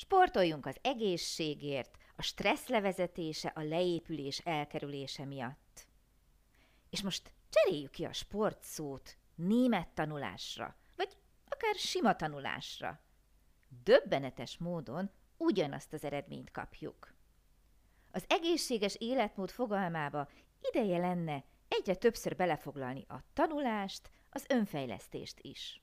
Sportoljunk az egészségért, a stressz levezetése, a leépülés elkerülése miatt. És most cseréljük ki a sport szót német tanulásra, vagy akár sima tanulásra. Döbbenetes módon ugyanazt az eredményt kapjuk. Az egészséges életmód fogalmába ideje lenne egyre többször belefoglalni a tanulást, az önfejlesztést is.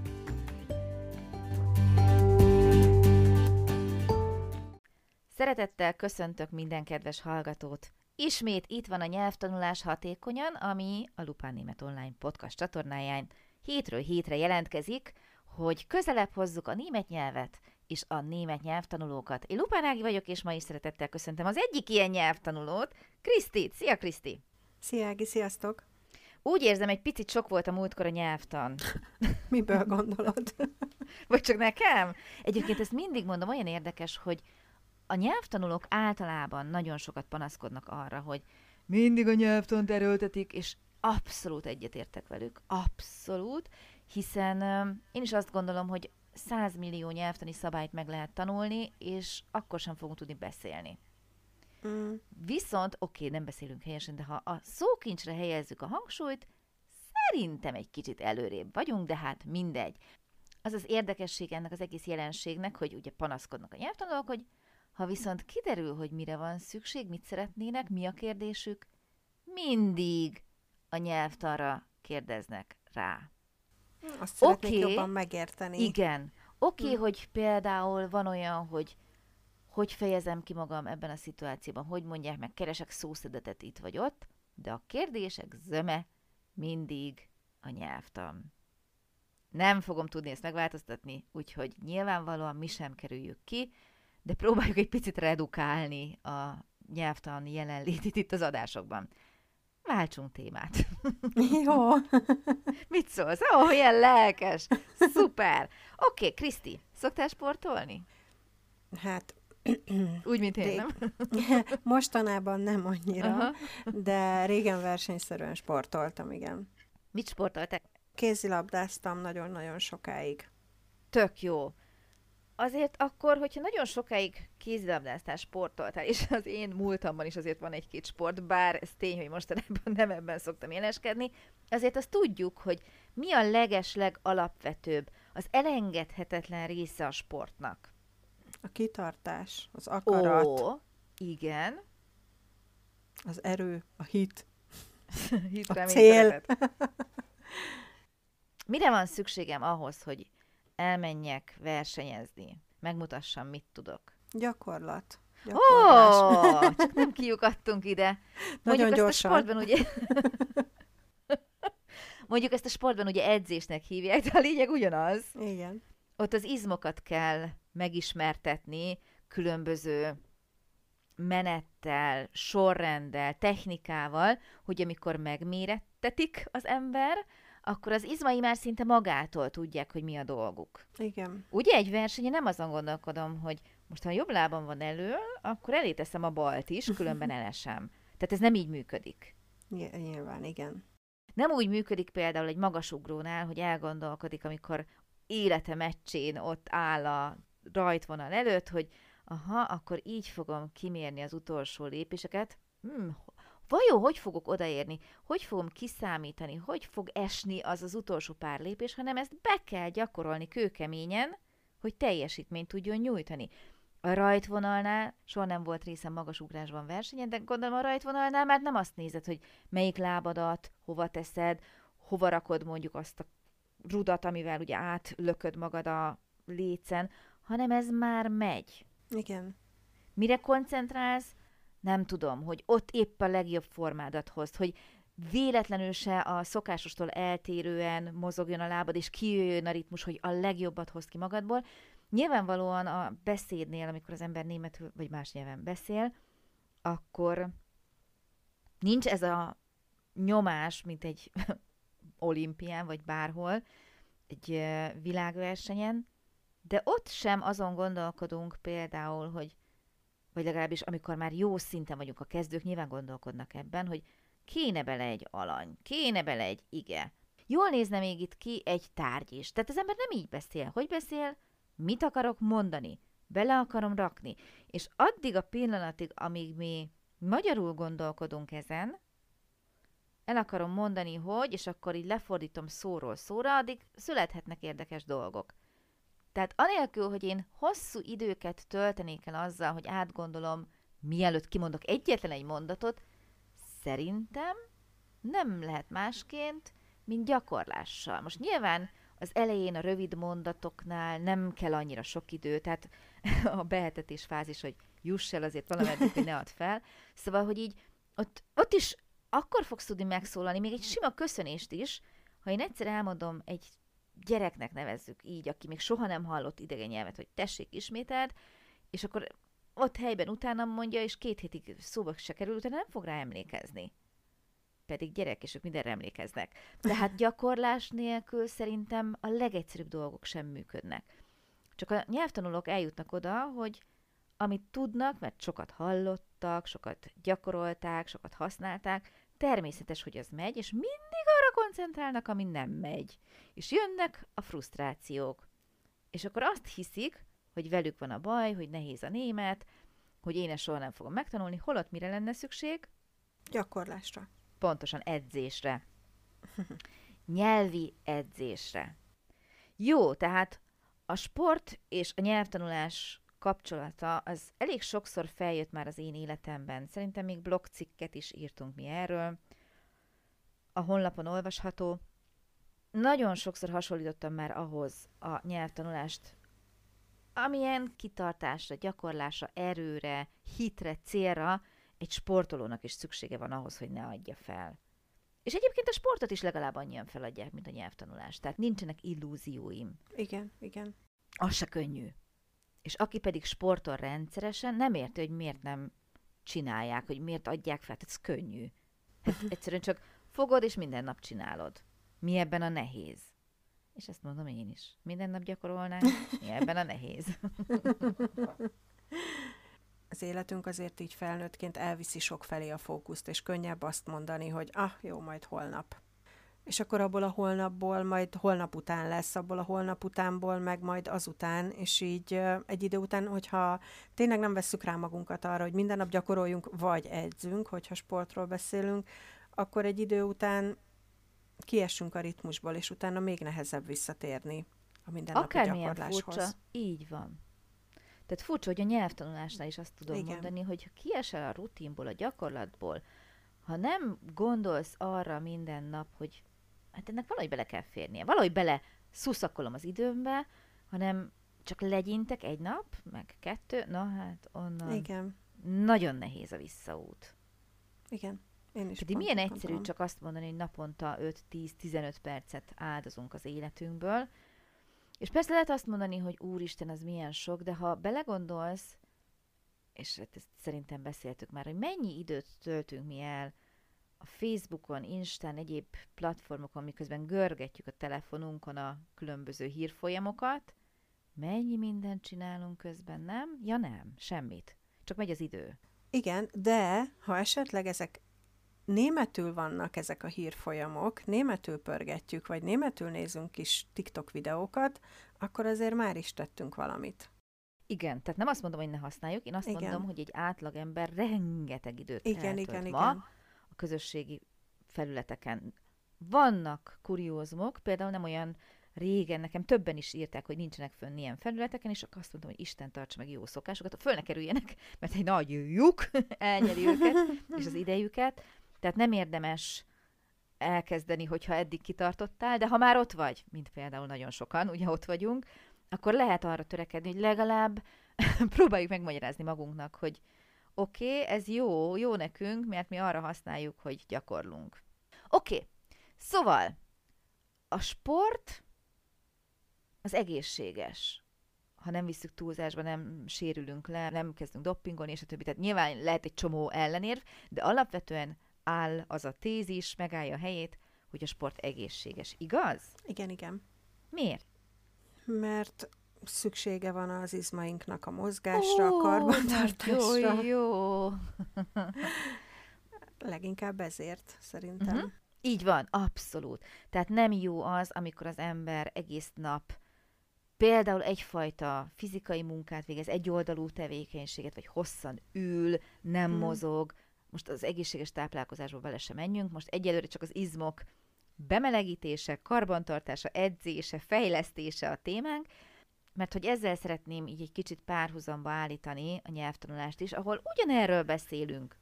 Szeretettel köszöntök minden kedves hallgatót! Ismét itt van a nyelvtanulás hatékonyan, ami a Lupán Német Online podcast csatornáján hétről hétre jelentkezik, hogy közelebb hozzuk a német nyelvet és a német nyelvtanulókat. Én Lupán Ági vagyok, és ma is szeretettel köszöntöm az egyik ilyen nyelvtanulót, Krisztit. Szia, Kriszti! Szia, Ági, sziasztok! Úgy érzem, egy picit sok volt a múltkor a nyelvtan. Miből gondolod? Vagy csak nekem? Egyébként ezt mindig mondom, olyan érdekes, hogy a nyelvtanulók általában nagyon sokat panaszkodnak arra, hogy mindig a nyelvtant erőltetik, és abszolút egyetértek velük, abszolút, hiszen én is azt gondolom, hogy 100 millió nyelvtani szabályt meg lehet tanulni, és akkor sem fogunk tudni beszélni. Mm. Viszont, oké, okay, nem beszélünk helyesen, de ha a szókincsre helyezzük a hangsúlyt, szerintem egy kicsit előrébb vagyunk, de hát mindegy. Az az érdekesség ennek az egész jelenségnek, hogy ugye panaszkodnak a nyelvtanulók, hogy ha viszont kiderül, hogy mire van szükség, mit szeretnének, mi a kérdésük, mindig a nyelvtanra kérdeznek rá. Azt szeretnék okay, jobban megérteni. Igen. Oké, okay, hm. hogy például van olyan, hogy hogy fejezem ki magam ebben a szituációban, hogy mondják meg, keresek szószedetet itt vagy ott, de a kérdések zöme mindig a nyelvtan. Nem fogom tudni ezt megváltoztatni, úgyhogy nyilvánvalóan mi sem kerüljük ki, de próbáljuk egy picit redukálni a nyelvtan jelenlétét itt az adásokban. Váltsunk témát. Jó. Mit szólsz? Ó, oh, ilyen lelkes. Szuper. Oké, okay, Kriszti, szoktál sportolni? Hát úgy, mint én, nem? Mostanában nem annyira, Aha. de régen versenyszerűen sportoltam, igen. Mit sportoltak? Kézilabdáztam nagyon-nagyon sokáig. Tök jó azért akkor, hogyha nagyon sokáig kézilabdáztál, sportoltál, és az én múltamban is azért van egy-két sport, bár ez tény, hogy mostanában nem ebben szoktam éleskedni, azért azt tudjuk, hogy mi a leges alapvetőbb, az elengedhetetlen része a sportnak. A kitartás, az akarat. Ó, igen. Az erő, a hit. hit a cél. Mire van szükségem ahhoz, hogy elmenjek versenyezni, megmutassam, mit tudok. Gyakorlat. Ó, oh, csak nem kiukadtunk ide. Mondjuk Nagyon gyorsan. a sportban ugye... Mondjuk ezt a sportban ugye edzésnek hívják, de a lényeg ugyanaz. Igen. Ott az izmokat kell megismertetni különböző menettel, sorrenddel, technikával, hogy amikor megmérettetik az ember, akkor az izmai már szinte magától tudják, hogy mi a dolguk. Igen. Ugye egy versenyen nem azon gondolkodom, hogy most ha a jobb lábam van elő, akkor elé teszem a balt is, különben elesem. Tehát ez nem így működik. Nyilván, igen. Nem úgy működik például egy magasugrónál, hogy elgondolkodik, amikor élete meccsén ott áll a rajtvonal előtt, hogy aha, akkor így fogom kimérni az utolsó lépéseket. Hmm, vajon hogy fogok odaérni, hogy fogom kiszámítani, hogy fog esni az az utolsó pár lépés, hanem ezt be kell gyakorolni kőkeményen, hogy teljesítményt tudjon nyújtani. A rajtvonalnál soha nem volt részem magasugrásban versenyen, de gondolom a rajtvonalnál már nem azt nézed, hogy melyik lábadat, hova teszed, hova rakod mondjuk azt a rudat, amivel ugye átlököd magad a lécen, hanem ez már megy. Igen. Mire koncentrálsz? Nem tudom, hogy ott épp a legjobb formádat hozd, hogy véletlenül se a szokásostól eltérően mozogjon a lábad, és kijöjjön a ritmus, hogy a legjobbat hoz ki magadból, Nyilvánvalóan a beszédnél, amikor az ember németül vagy más nyelven beszél, akkor nincs ez a nyomás, mint egy olimpián, vagy bárhol, egy világversenyen, de ott sem azon gondolkodunk például, hogy, vagy legalábbis amikor már jó szinten vagyunk a kezdők, nyilván gondolkodnak ebben, hogy kéne bele egy alany, kéne bele egy ige. Jól nézne még itt ki egy tárgy is. Tehát az ember nem így beszél. Hogy beszél? Mit akarok mondani? Bele akarom rakni. És addig a pillanatig, amíg mi magyarul gondolkodunk ezen, el akarom mondani, hogy, és akkor így lefordítom szóról szóra, addig születhetnek érdekes dolgok. Tehát anélkül, hogy én hosszú időket töltenék el azzal, hogy átgondolom, mielőtt kimondok egyetlen egy mondatot, szerintem nem lehet másként, mint gyakorlással. Most nyilván az elején a rövid mondatoknál nem kell annyira sok idő, tehát a behetetés fázis, hogy juss el azért valameddig, hogy ne add fel. Szóval, hogy így ott, ott is akkor fogsz tudni megszólalni, még egy sima köszönést is, ha én egyszer elmondom egy gyereknek nevezzük így, aki még soha nem hallott idegen nyelvet, hogy tessék ismételt, és akkor ott helyben utána mondja, és két hétig szóba se kerül, utána nem fog rá emlékezni. Pedig gyerek, és ők mindenre emlékeznek. Tehát gyakorlás nélkül szerintem a legegyszerűbb dolgok sem működnek. Csak a nyelvtanulók eljutnak oda, hogy amit tudnak, mert sokat hallottak, sokat gyakorolták, sokat használták, természetes, hogy az megy, és mindig arra koncentrálnak, ami nem megy. És jönnek a frusztrációk. És akkor azt hiszik, hogy velük van a baj, hogy nehéz a német, hogy én ezt soha nem fogom megtanulni, holott mire lenne szükség? Gyakorlásra. Pontosan edzésre. Nyelvi edzésre. Jó, tehát a sport és a nyelvtanulás kapcsolata az elég sokszor feljött már az én életemben. Szerintem még blogcikket is írtunk mi erről. A honlapon olvasható. Nagyon sokszor hasonlítottam már ahhoz a nyelvtanulást, amilyen kitartásra, gyakorlásra, erőre, hitre, célra egy sportolónak is szüksége van ahhoz, hogy ne adja fel. És egyébként a sportot is legalább annyian feladják, mint a nyelvtanulást. Tehát nincsenek illúzióim. Igen, igen. Az se könnyű. És aki pedig sportol rendszeresen, nem érti, hogy miért nem csinálják, hogy miért adják fel. Tehát ez könnyű. Hát egyszerűen csak fogod, és minden nap csinálod. Mi ebben a nehéz? És ezt mondom én is. Minden nap gyakorolnánk, mi ebben a nehéz. az életünk azért így felnőttként elviszi sok felé a fókuszt, és könnyebb azt mondani, hogy ah, jó, majd holnap és akkor abból a holnapból majd holnap után lesz, abból a holnap utánból meg majd azután, és így egy idő után, hogyha tényleg nem vesszük rá magunkat arra, hogy minden nap gyakoroljunk, vagy edzünk, hogyha sportról beszélünk, akkor egy idő után kiessünk a ritmusból, és utána még nehezebb visszatérni a mindennapi Akármilyen furcsa, így van. Tehát furcsa, hogy a nyelvtanulásnál is azt tudom Igen. mondani, hogy ha kiesel a rutinból, a gyakorlatból, ha nem gondolsz arra minden nap, hogy hát ennek valahogy bele kell férnie. Valahogy bele szuszakolom az időmbe, hanem csak legyintek egy nap, meg kettő, na hát onnan Igen. nagyon nehéz a visszaút. Igen. Én is Pedig milyen egyszerű csak azt mondani, hogy naponta 5-10-15 percet áldozunk az életünkből, és persze lehet azt mondani, hogy úristen, az milyen sok, de ha belegondolsz, és hát ezt szerintem beszéltük már, hogy mennyi időt töltünk mi el a Facebookon, Instán, egyéb platformokon, miközben görgetjük a telefonunkon a különböző hírfolyamokat, mennyi mindent csinálunk közben, nem? Ja nem, semmit. Csak megy az idő. Igen, de ha esetleg ezek németül vannak ezek a hírfolyamok, németül pörgetjük, vagy németül nézünk kis TikTok videókat, akkor azért már is tettünk valamit. Igen, tehát nem azt mondom, hogy ne használjuk, én azt igen. mondom, hogy egy átlagember rengeteg időt igen, eltölt igen, ma, igen közösségi felületeken. Vannak kuriózumok, például nem olyan régen, nekem többen is írták, hogy nincsenek fönn ilyen felületeken, és akkor azt mondtam, hogy Isten tartsa meg jó szokásokat, föl ne kerüljenek, mert egy nagy lyuk elnyeri őket, és az idejüket. Tehát nem érdemes elkezdeni, hogyha eddig kitartottál, de ha már ott vagy, mint például nagyon sokan, ugye ott vagyunk, akkor lehet arra törekedni, hogy legalább próbáljuk megmagyarázni magunknak, hogy Oké, okay, ez jó, jó nekünk, mert mi arra használjuk, hogy gyakorlunk. Oké, okay. szóval a sport az egészséges. ha nem visszük túlzásba, nem sérülünk le, nem kezdünk doppingolni, és a többi. Tehát nyilván lehet egy csomó ellenérv, de alapvetően áll az a tézis, megállja a helyét, hogy a sport egészséges. Igaz? Igen, igen. Miért? Mert szüksége van az izmainknak a mozgásra, a karbantartásra. Jó, jó. Leginkább ezért, szerintem. Uh-huh. Így van, abszolút. Tehát nem jó az, amikor az ember egész nap például egyfajta fizikai munkát végez, egyoldalú tevékenységet, vagy hosszan ül, nem hmm. mozog. Most az egészséges táplálkozásba bele sem menjünk, most egyelőre csak az izmok bemelegítése, karbantartása, edzése, fejlesztése a témánk, mert hogy ezzel szeretném így egy kicsit párhuzamba állítani a nyelvtanulást is, ahol ugyanerről beszélünk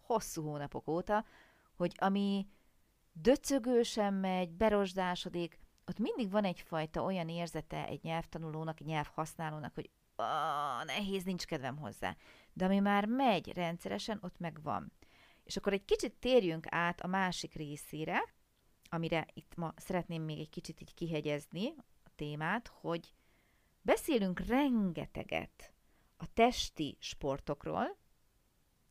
hosszú hónapok óta, hogy ami döcögősen megy, berosdásodik, ott mindig van egyfajta olyan érzete egy nyelvtanulónak, egy nyelvhasználónak, hogy nehéz, nincs kedvem hozzá. De ami már megy rendszeresen, ott meg van. És akkor egy kicsit térjünk át a másik részére, amire itt ma szeretném még egy kicsit így kihegyezni a témát, hogy beszélünk rengeteget a testi sportokról,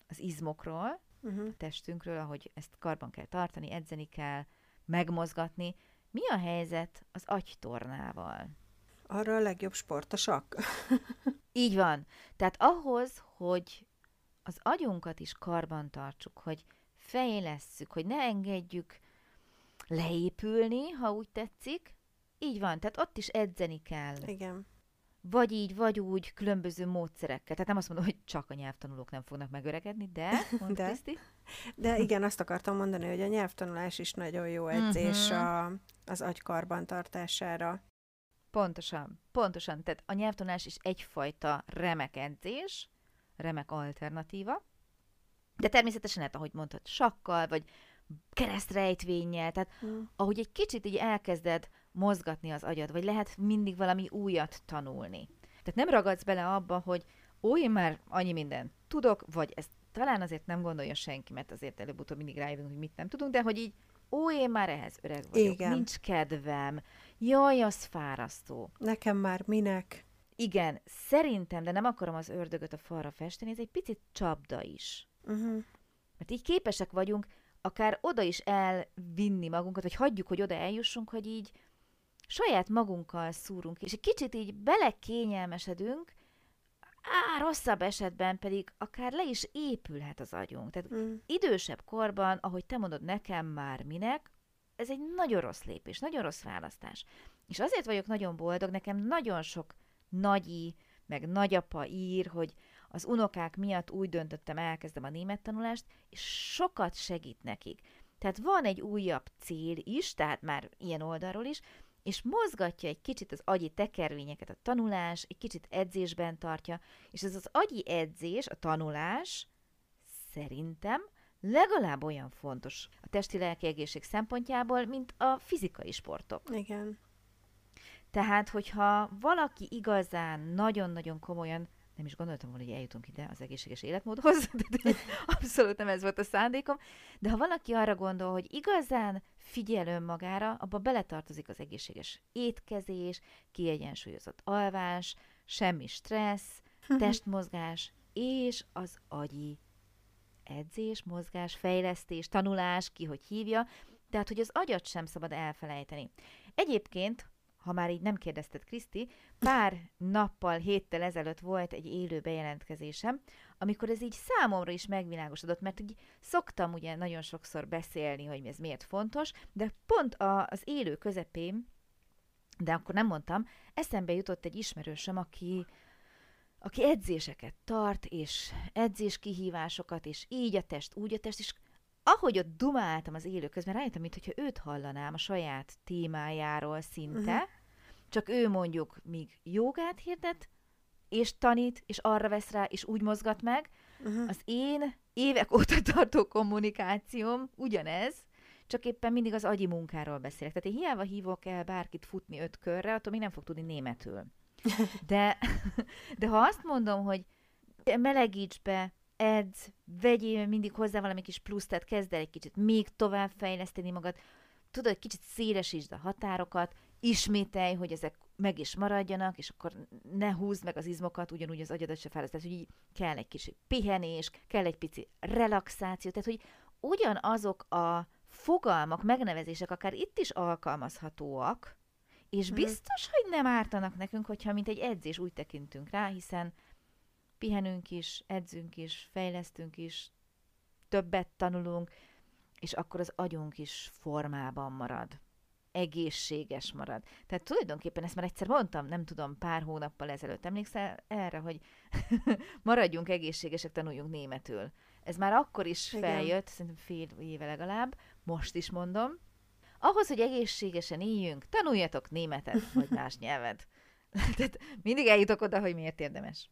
az izmokról, uh-huh. a testünkről, ahogy ezt karban kell tartani, edzeni kell, megmozgatni. Mi a helyzet az agytornával? Arra a legjobb sport a sakk. Így van. Tehát ahhoz, hogy az agyunkat is karban tartsuk, hogy fejlesszük, hogy ne engedjük leépülni, ha úgy tetszik. Így van, tehát ott is edzeni kell. Igen vagy így, vagy úgy, különböző módszerekkel. Tehát nem azt mondom, hogy csak a nyelvtanulók nem fognak megöregedni, de, de, Kriszti. de igen, azt akartam mondani, hogy a nyelvtanulás is nagyon jó edzés uh-huh. a, az agykarban tartására. Pontosan, pontosan. Tehát a nyelvtanulás is egyfajta remek edzés, remek alternatíva, de természetesen lehet, ahogy mondtad, sakkal, vagy keresztrejtvénnyel, tehát mm. ahogy egy kicsit így elkezded mozgatni az agyad, vagy lehet mindig valami újat tanulni. Tehát nem ragadsz bele abba, hogy ó, én már annyi mindent tudok, vagy ezt talán azért nem gondolja senki, mert azért előbb-utóbb mindig rájövünk, hogy mit nem tudunk, de hogy így, ó, én már ehhez öreg vagyok, Igen. nincs kedvem, jaj, az fárasztó. Nekem már minek? Igen, szerintem, de nem akarom az ördögöt a falra festeni, ez egy picit csapda is. Uh-huh. Mert így képesek vagyunk akár oda is elvinni magunkat, vagy hagyjuk, hogy oda eljussunk, hogy így saját magunkkal szúrunk, és egy kicsit így belekényelmesedünk, á, rosszabb esetben pedig akár le is épülhet az agyunk. Tehát mm. idősebb korban, ahogy te mondod, nekem már minek, ez egy nagyon rossz lépés, nagyon rossz választás. És azért vagyok nagyon boldog, nekem nagyon sok nagyi, meg nagyapa ír, hogy az unokák miatt úgy döntöttem, elkezdem a német tanulást, és sokat segít nekik. Tehát van egy újabb cél is, tehát már ilyen oldalról is, és mozgatja egy kicsit az agyi tekervényeket a tanulás, egy kicsit edzésben tartja, és ez az agyi edzés, a tanulás szerintem legalább olyan fontos a testi-lelki egészség szempontjából, mint a fizikai sportok. Igen. Tehát, hogyha valaki igazán nagyon-nagyon komolyan nem is gondoltam volna, hogy eljutunk ide az egészséges életmódhoz, de abszolút nem ez volt a szándékom, de ha valaki arra gondol, hogy igazán figyel önmagára, abba beletartozik az egészséges étkezés, kiegyensúlyozott alvás, semmi stressz, testmozgás és az agyi edzés, mozgás, fejlesztés, tanulás, ki hogy hívja, tehát hogy az agyat sem szabad elfelejteni. Egyébként, ha már így nem kérdezted, Kriszti, pár nappal, héttel ezelőtt volt egy élő bejelentkezésem, amikor ez így számomra is megvilágosodott, mert így szoktam ugye nagyon sokszor beszélni, hogy ez miért fontos, de pont a, az élő közepén, de akkor nem mondtam, eszembe jutott egy ismerősöm, aki, aki edzéseket tart, és edzés kihívásokat, és így a test, úgy a test, és ahogy ott dumáltam az élő közben, rájöttem, mintha őt hallanám a saját témájáról szinte, uh-huh. Csak ő mondjuk míg jogát hirdet, és tanít, és arra vesz rá, és úgy mozgat meg. Uh-huh. Az én évek óta tartó kommunikációm ugyanez, csak éppen mindig az agyi munkáról beszélek. Tehát én hiába hívok el bárkit futni öt körre, attól még nem fog tudni németül. De, de ha azt mondom, hogy melegíts be, edz, vegyél mindig hozzá valami kis plusz, tehát kezd el egy kicsit még tovább fejleszteni magad, tudod, kicsit szélesítsd a határokat, ismételj, hogy ezek meg is maradjanak, és akkor ne húzd meg az izmokat, ugyanúgy az agyadat se fáraszt. Tehát, hogy így kell egy kis pihenés, kell egy pici relaxáció, tehát, hogy ugyanazok a fogalmak, megnevezések akár itt is alkalmazhatóak, és Mhm. biztos, hogy nem ártanak nekünk, hogyha mint egy edzés úgy tekintünk rá, hiszen pihenünk is, edzünk is, fejlesztünk is, többet tanulunk, és akkor az agyunk is formában marad. Egészséges marad. Tehát tulajdonképpen ezt már egyszer mondtam, nem tudom, pár hónappal ezelőtt. Emlékszel erre, hogy maradjunk egészségesek, tanuljunk németül. Ez már akkor is Igen. feljött, szerintem fél éve legalább, most is mondom. Ahhoz, hogy egészségesen éljünk, tanuljatok németet, vagy más nyelvet. Tehát mindig eljutok oda, hogy miért érdemes.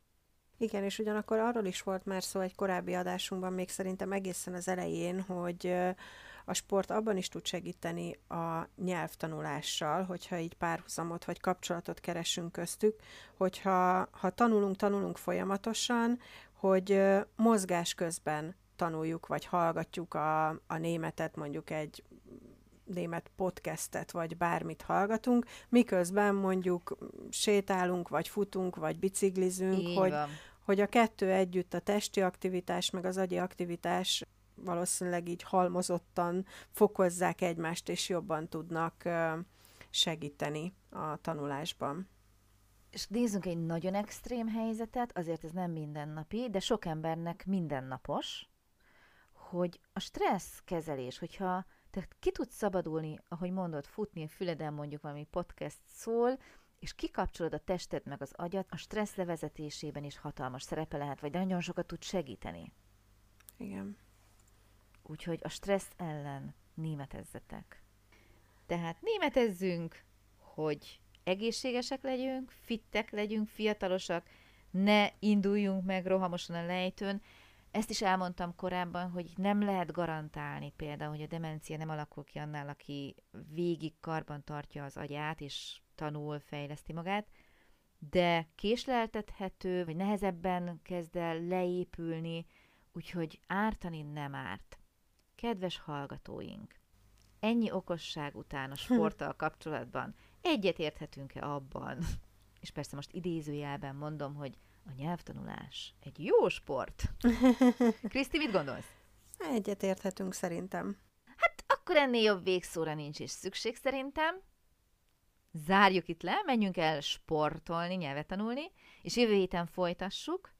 Igen, és ugyanakkor arról is volt már szó egy korábbi adásunkban, még szerintem egészen az elején, hogy a sport abban is tud segíteni a nyelvtanulással, hogyha így párhuzamot vagy kapcsolatot keresünk köztük, hogyha ha tanulunk, tanulunk folyamatosan, hogy mozgás közben tanuljuk, vagy hallgatjuk a, a németet, mondjuk egy német podcastet, vagy bármit hallgatunk, miközben mondjuk sétálunk, vagy futunk, vagy biciklizünk, Így hogy, van. Hogy a kettő együtt, a testi aktivitás, meg az agyi aktivitás valószínűleg így halmozottan fokozzák egymást, és jobban tudnak segíteni a tanulásban. És nézzünk egy nagyon extrém helyzetet, azért ez nem mindennapi, de sok embernek mindennapos, hogy a stressz kezelés, hogyha te ki tudsz szabadulni, ahogy mondod, futni a füleden mondjuk valami podcast szól, és kikapcsolod a tested meg az agyat, a stressz levezetésében is hatalmas szerepe lehet, vagy nagyon sokat tud segíteni. Igen. Úgyhogy a stressz ellen németezzetek. Tehát németezzünk, hogy egészségesek legyünk, fittek legyünk, fiatalosak, ne induljunk meg rohamosan a lejtőn. Ezt is elmondtam korábban, hogy nem lehet garantálni például, hogy a demencia nem alakul ki annál, aki végig karban tartja az agyát, és tanul, fejleszti magát, de késleltethető, vagy nehezebben kezd el leépülni, úgyhogy ártani nem árt. Kedves hallgatóink, ennyi okosság után a sporttal kapcsolatban egyet érthetünk-e abban, és persze most idézőjelben mondom, hogy a nyelvtanulás egy jó sport. Kriszti, mit gondolsz? Egyet érthetünk szerintem. Hát akkor ennél jobb végszóra nincs is szükség szerintem. Zárjuk itt le, menjünk el sportolni, nyelvet tanulni, és jövő héten folytassuk,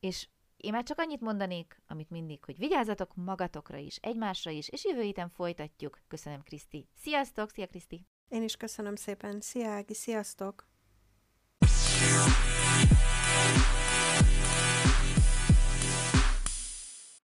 és én már csak annyit mondanék, amit mindig, hogy vigyázzatok magatokra is, egymásra is, és jövő héten folytatjuk. Köszönöm, Kriszti. Sziasztok, szia, Kriszti! Én is köszönöm szépen. Szia, Ági, sziasztok!